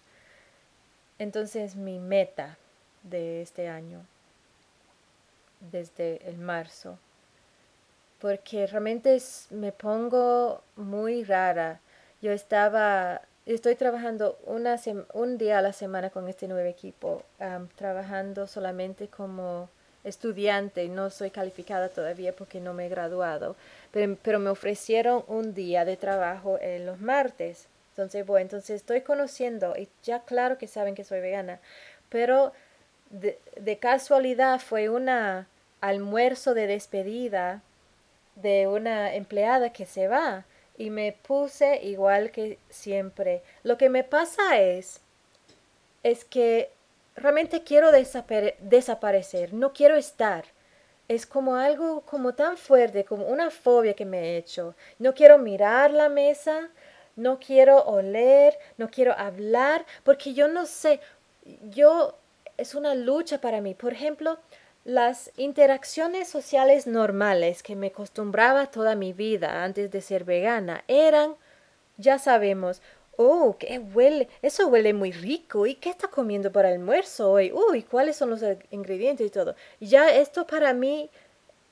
Entonces mi meta de este año, desde el marzo, porque realmente me pongo muy rara yo estaba, estoy trabajando una un día a la semana con este nuevo equipo, trabajando solamente como estudiante, no soy calificada todavía porque no me he graduado, pero, pero, me ofrecieron un día de trabajo en los martes. Entonces, bueno, entonces estoy conociendo y ya claro que saben que soy vegana, pero de, casualidad fue un almuerzo de despedida de una empleada que se va y me puse igual que siempre. Lo que me pasa es, es que realmente quiero desaparecer, no quiero estar. Es como algo como tan fuerte, como una fobia que me he hecho. No quiero mirar la mesa, no quiero oler, no quiero hablar, porque yo no sé, yo es una lucha para mí. Por ejemplo, las interacciones sociales normales que me acostumbraba toda mi vida antes de ser vegana eran, ya sabemos, oh, qué huele, eso huele muy rico, ¿y qué está comiendo para almuerzo hoy? Uy, ¿cuáles son los ingredientes y todo? Ya esto para mí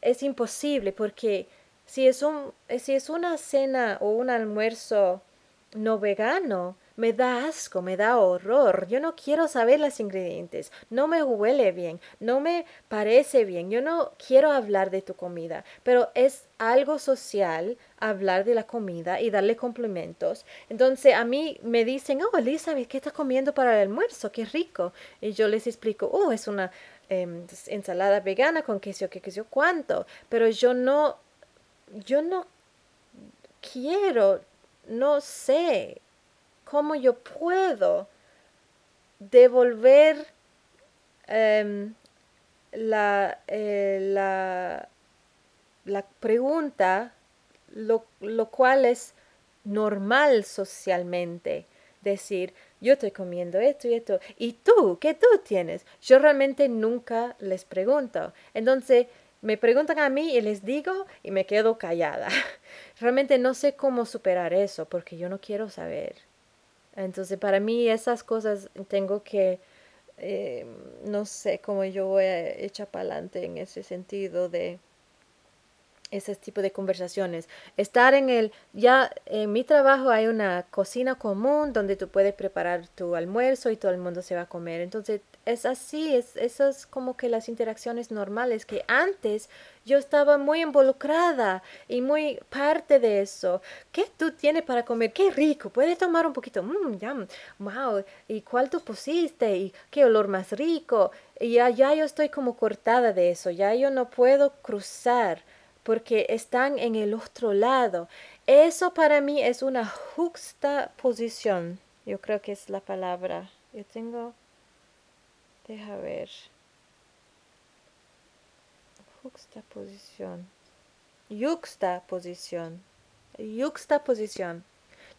es imposible porque si es, un, si es una cena o un almuerzo no vegano, me da asco, me da horror. Yo no quiero saber los ingredientes. No me huele bien, no me parece bien. Yo no quiero hablar de tu comida, pero es algo social hablar de la comida y darle complementos. Entonces a mí me dicen, oh, Elizabeth, ¿qué estás comiendo para el almuerzo? Qué rico. Y yo les explico, oh, es una em, ensalada vegana con queso, qué queso, cuánto. Pero yo no, yo no quiero, no sé cómo yo puedo devolver em, la, eh, la, la, pregunta, lo, lo cual es normal socialmente. Decir, yo estoy comiendo esto y esto. ¿Y tú? ¿Qué tú tienes? Yo realmente nunca les pregunto. Entonces, me preguntan a mí y les digo y me quedo callada. Realmente no sé cómo superar eso porque yo no quiero saber. Entonces, para mí esas cosas tengo que, eh, no sé cómo yo voy a echar para adelante en ese sentido de ese tipo de conversaciones. Estar en el, ya en mi trabajo hay una cocina común donde tú puedes preparar tu almuerzo y todo el mundo se va a comer. Entonces es así, es, esas como que las interacciones normales que antes yo estaba muy involucrada y muy parte de eso. ¿Qué tú tienes para comer? Qué rico, puedes tomar un poquito, mmm, ya, wow, y cuál tú pusiste y qué olor más rico. Y ya, ya yo estoy como cortada de eso, ya yo no puedo cruzar porque están en el otro lado. Eso para mí es una justa posición. Yo creo que es la palabra. Yo tengo Deja ver. Juxtaposición. Yuxtaposición. Yuxtaposición.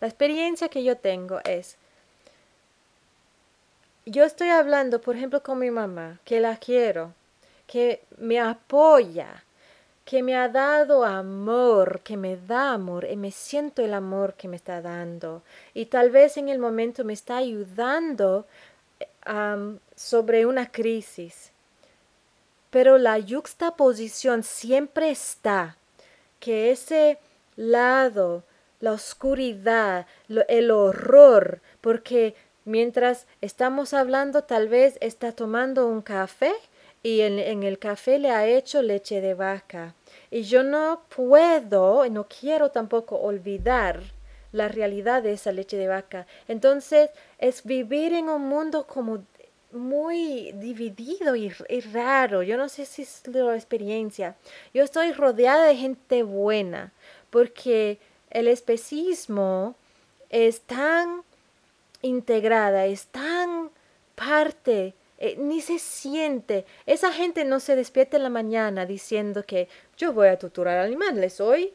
La experiencia que yo tengo es, yo estoy hablando, por ejemplo, con mi mamá, que la quiero, que me apoya, que me ha dado amor, que me da amor, y me siento el amor que me está dando. Y tal vez en el momento me está ayudando sobre una crisis. Pero la yuxtaposición siempre está, que ese lado, la oscuridad, el horror, porque mientras estamos hablando tal vez está tomando un café y en, el café le ha hecho leche de vaca. Y yo no puedo, no quiero tampoco olvidar la realidad de esa leche de vaca. Entonces es vivir en un mundo como muy dividido y, raro. Yo no sé si es la experiencia. Yo estoy rodeada de gente buena porque el especismo es tan integrada, es tan parte, eh, ni se siente. Esa gente no se despierta en la mañana diciendo que yo voy a torturar animales hoy.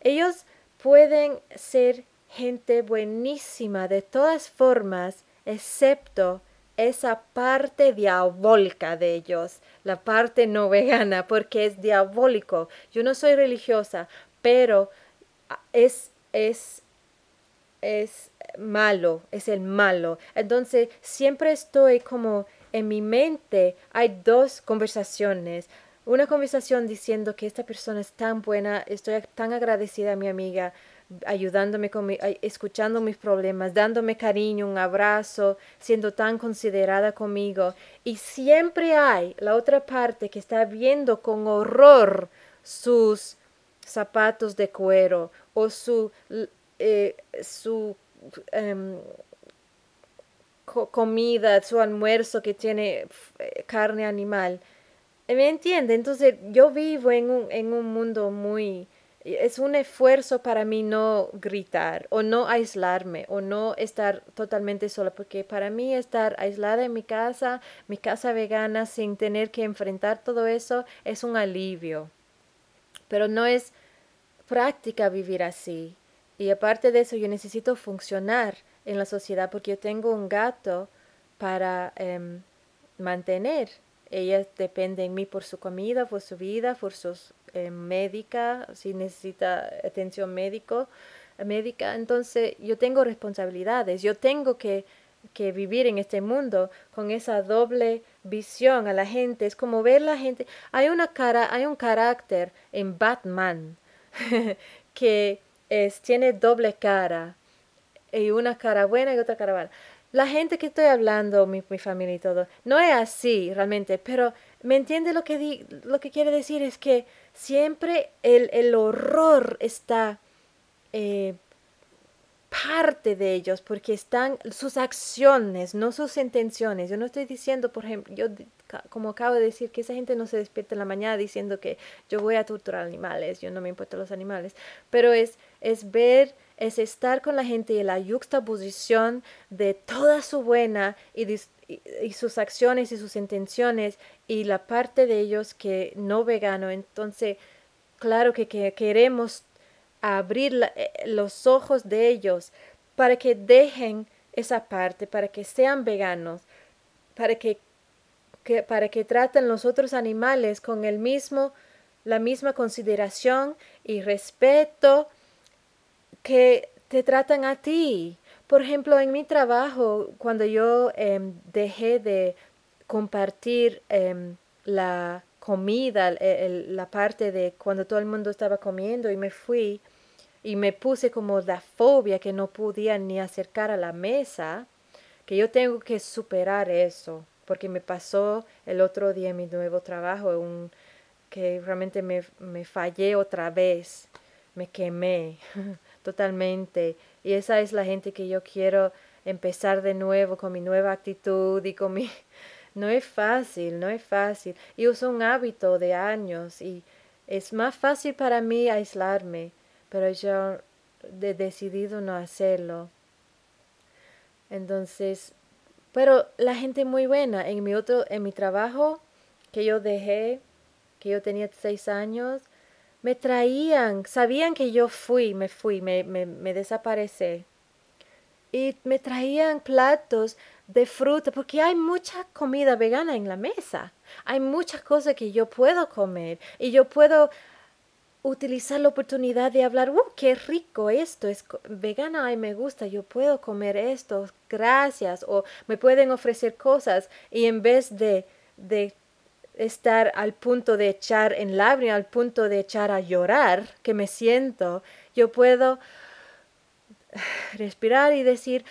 Ellos pueden ser gente buenísima de todas formas, excepto esa parte diabólica de ellos, la parte no vegana, porque es diabólico. Yo no soy religiosa, pero es, es, es malo, es el malo. Entonces, siempre estoy como en mi mente, hay dos conversaciones. Una conversación diciendo que esta persona es tan buena, estoy tan agradecida a mi amiga, ayudándome, con escuchando mis problemas, dándome cariño, un abrazo, siendo tan considerada conmigo. Y siempre hay la otra parte que está viendo con horror sus zapatos de cuero o su, eh, su em, comida, su almuerzo que tiene eh, carne animal. ¿Me entiende? Entonces yo vivo en un, en un mundo muy es un esfuerzo para mí no gritar o no aislarme o no estar totalmente sola, porque para mí estar aislada en mi casa, mi casa vegana, sin tener que enfrentar todo eso, es un alivio. Pero no es práctica vivir así. Y aparte de eso, yo necesito funcionar en la sociedad porque yo tengo un gato para em, mantener ella depende de mí por su comida, por su vida, por su eh, médica, si necesita atención médico, médica. Entonces yo tengo responsabilidades, yo tengo que, que vivir en este mundo con esa doble visión a la gente. Es como ver la gente. Hay una cara, hay un carácter en Batman que es, tiene doble cara y una cara buena y otra cara mala la gente que estoy hablando, mi, mi, familia y todo, no es así realmente, pero me entiende lo que, di, lo que quiere decir es que siempre el, el horror está eh, parte de ellos porque están sus acciones, no sus intenciones. Yo no estoy diciendo, por ejemplo, yo como acabo de decir, que esa gente no se despierta en la mañana diciendo que yo voy a torturar animales, yo no me importan los animales, pero es, es ver es estar con la gente y la juxtaposición de toda su buena y, y, sus acciones y sus intenciones y la parte de ellos que no vegano. Entonces, claro que, queremos abrir eh, los ojos de ellos para que dejen esa parte, para que sean veganos, para que, que, para que traten los otros animales con el mismo, la misma consideración y respeto que te tratan a ti. Por ejemplo, en mi trabajo, cuando yo em, dejé de compartir em, la comida, la parte de cuando todo el mundo estaba comiendo y me fui y me puse como la fobia que no podía ni acercar a la mesa, que yo tengo que superar eso, porque me pasó el otro día en mi nuevo trabajo, un, que realmente me, me fallé otra vez, me quemé. totalmente. Y esa es la gente que yo quiero empezar de nuevo con mi nueva actitud y con mi... No es fácil, no es fácil. Y uso un hábito de años y es más fácil para mí aislarme, pero yo he decidido no hacerlo. Entonces, pero la gente muy buena. En mi otro, en mi trabajo que yo dejé, que yo tenía seis años, me traían, sabían que yo fui, me fui, me, me, desaparecí. Y me traían platos de fruta, porque hay mucha comida vegana en la mesa. Hay muchas cosas que yo puedo comer y yo puedo utilizar la oportunidad de hablar, ¡uh, qué rico esto! Es vegana, y me gusta, yo puedo comer esto, gracias. O me pueden ofrecer cosas y en vez de, de estar al punto de echar en lágrimas, al punto de echar a llorar, que me siento, yo puedo respirar y decir,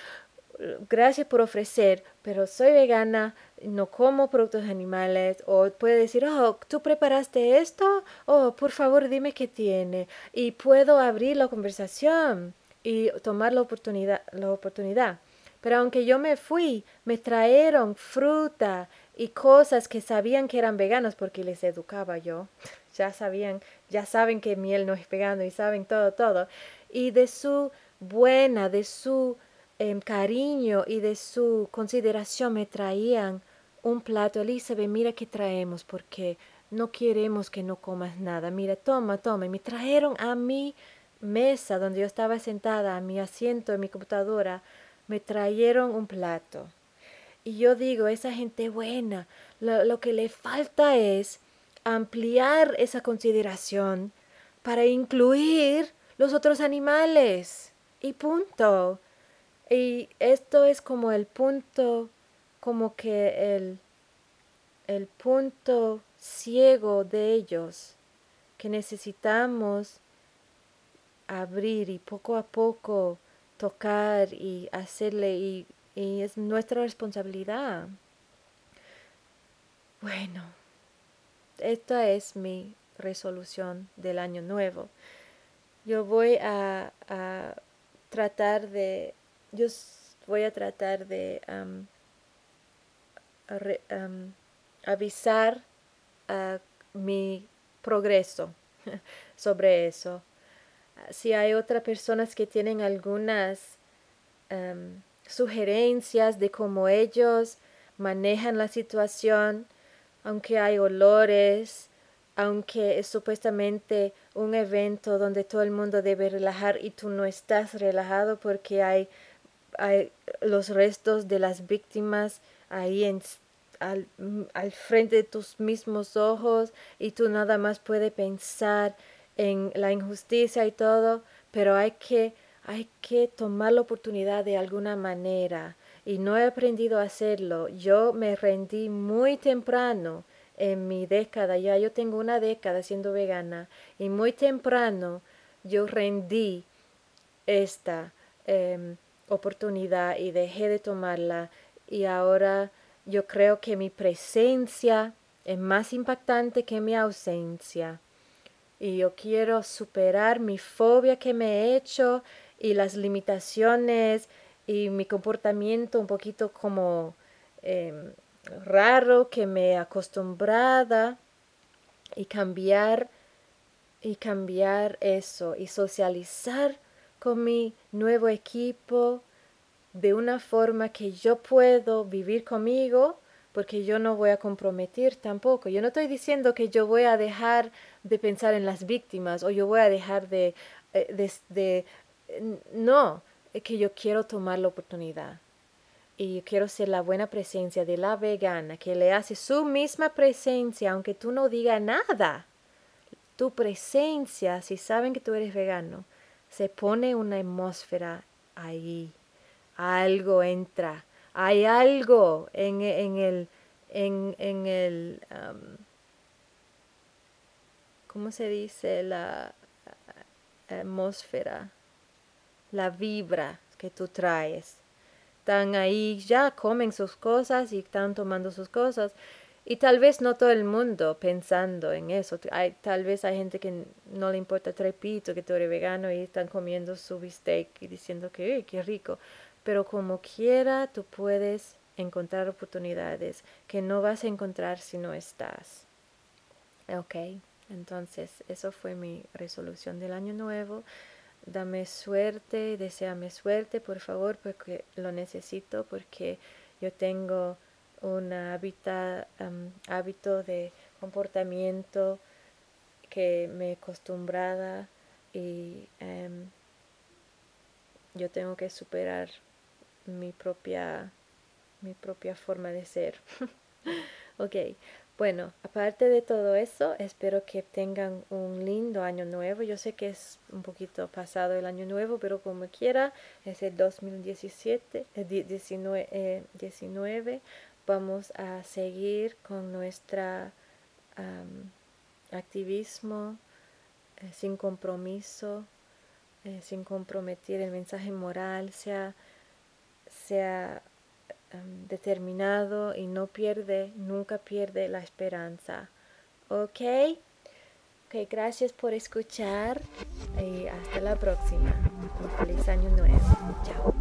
gracias por ofrecer, pero soy vegana, no como productos animales, o puede decir, oh, tú preparaste esto, oh, por favor dime qué tiene, y puedo abrir la conversación y tomar la oportunidad, la oportunidad. Pero aunque yo me fui, me trajeron fruta y cosas que sabían que eran veganos porque les educaba yo. Ya sabían, ya saben que miel no es vegano y saben todo, todo. Y de su buena, de su em, cariño y de su consideración me traían un plato. Elizabeth, mira que traemos porque no queremos que no comas nada. Mira, toma, toma. Y me trajeron a mi mesa donde yo estaba sentada, a mi asiento en mi computadora, me trajeron un plato. Y yo digo, esa gente buena, lo, que le falta es ampliar esa consideración para incluir los otros animales. Y punto. Y esto es como el punto, como que el, el punto ciego de ellos, que necesitamos abrir y poco a poco tocar y hacerle y y es nuestra responsabilidad. Bueno, esta es mi resolución del año nuevo. Yo voy a, tratar de, yo voy a tratar de avisar a mi progreso sobre eso. Si hay otras personas que tienen algunas sugerencias de cómo ellos manejan la situación, aunque hay olores, aunque es supuestamente un evento donde todo el mundo debe relajar y tú no estás relajado porque hay, los restos de las víctimas ahí al, al, frente de tus mismos ojos y tú nada más puedes pensar en la injusticia y todo, pero hay que, hay que tomar la oportunidad de alguna manera y no he aprendido a hacerlo. Yo me rendí muy temprano en mi década, ya yo tengo una década siendo vegana y muy temprano yo rendí esta em, oportunidad y dejé de tomarla y ahora yo creo que mi presencia es más impactante que mi ausencia. Y yo quiero superar mi fobia que me he hecho y las limitaciones y mi comportamiento un poquito como em, raro que me acostumbrada y cambiar y cambiar eso y socializar con mi nuevo equipo de una forma que yo puedo vivir conmigo porque yo no voy a comprometer tampoco. Yo no estoy diciendo que yo voy a dejar de pensar en las víctimas o yo voy a dejar de, eh, no, es que yo quiero tomar la oportunidad y quiero ser la buena presencia de la vegana que le hace su misma presencia aunque tú no digas nada. Tu presencia, si saben que tú eres vegano, se pone una atmósfera ahí. Algo entra. Hay algo en, en el, en, en el, ¿cómo se dice? La atmósfera, la vibra que tú traes. Están ahí, ya comen sus cosas y están tomando sus cosas y tal vez no todo el mundo pensando en eso. Hay, tal vez hay gente que no le importa trepito, que tú eres vegano y están comiendo su bistec y diciendo que qué rico. Pero como quiera, tú puedes encontrar oportunidades que no vas a encontrar si no estás. Ok, entonces eso fue mi resolución del año nuevo. Dame suerte, deseame suerte, por favor, porque lo necesito, porque yo tengo un hábito de comportamiento que me acostumbrada y em, yo tengo que superar mi propia mi propia forma de ser. Ok bueno aparte de todo eso espero que tengan un lindo año nuevo. Yo sé que es un poquito pasado el año nuevo pero como quiera es el 2017 19, 19 vamos a seguir con nuestro activismo eh, sin compromiso, eh, sin comprometer el mensaje moral, sea, sea determinado y no pierde, nunca pierde la esperanza. ¿Ok? Ok, gracias por escuchar y hasta la próxima. Un feliz año nuevo. Chao.